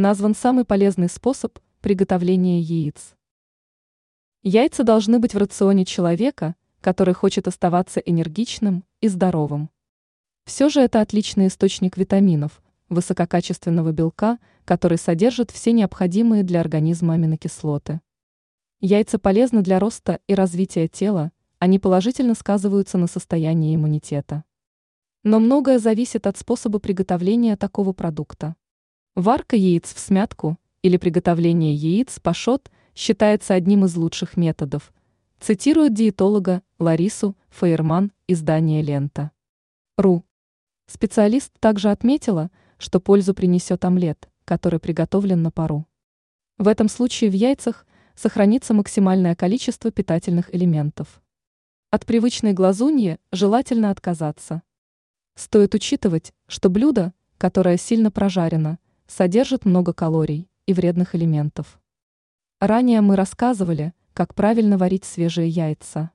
назван самый полезный способ приготовления яиц. Яйца должны быть в рационе человека, который хочет оставаться энергичным и здоровым. Все же это отличный источник витаминов, высококачественного белка, который содержит все необходимые для организма аминокислоты. Яйца полезны для роста и развития тела, они положительно сказываются на состоянии иммунитета. Но многое зависит от способа приготовления такого продукта. Варка яиц в смятку или приготовление яиц пашот считается одним из лучших методов, цитирует диетолога Ларису Фейерман издание «Лента». РУ. Специалист также отметила, что пользу принесет омлет, который приготовлен на пару. В этом случае в яйцах сохранится максимальное количество питательных элементов. От привычной глазуньи желательно отказаться. Стоит учитывать, что блюдо, которое сильно прожарено, содержит много калорий и вредных элементов. Ранее мы рассказывали, как правильно варить свежие яйца.